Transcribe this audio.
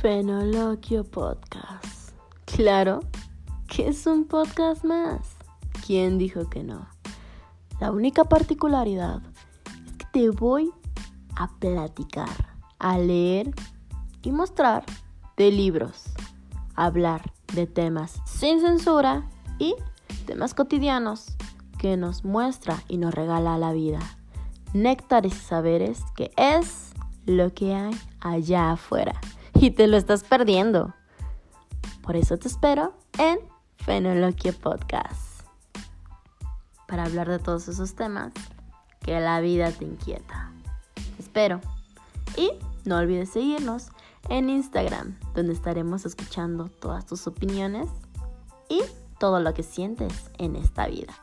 Fenoloquio Podcast. Claro que es un podcast más. ¿Quién dijo que no? La única particularidad es que te voy a platicar, a leer y mostrar de libros, hablar de temas sin censura y temas cotidianos que nos muestra y nos regala la vida. Néctares y saberes que es lo que hay allá afuera y te lo estás perdiendo. Por eso te espero en Fenoloquia Podcast para hablar de todos esos temas que la vida te inquieta. espero. Y no olvides seguirnos en Instagram, donde estaremos escuchando todas tus opiniones y todo lo que sientes en esta vida.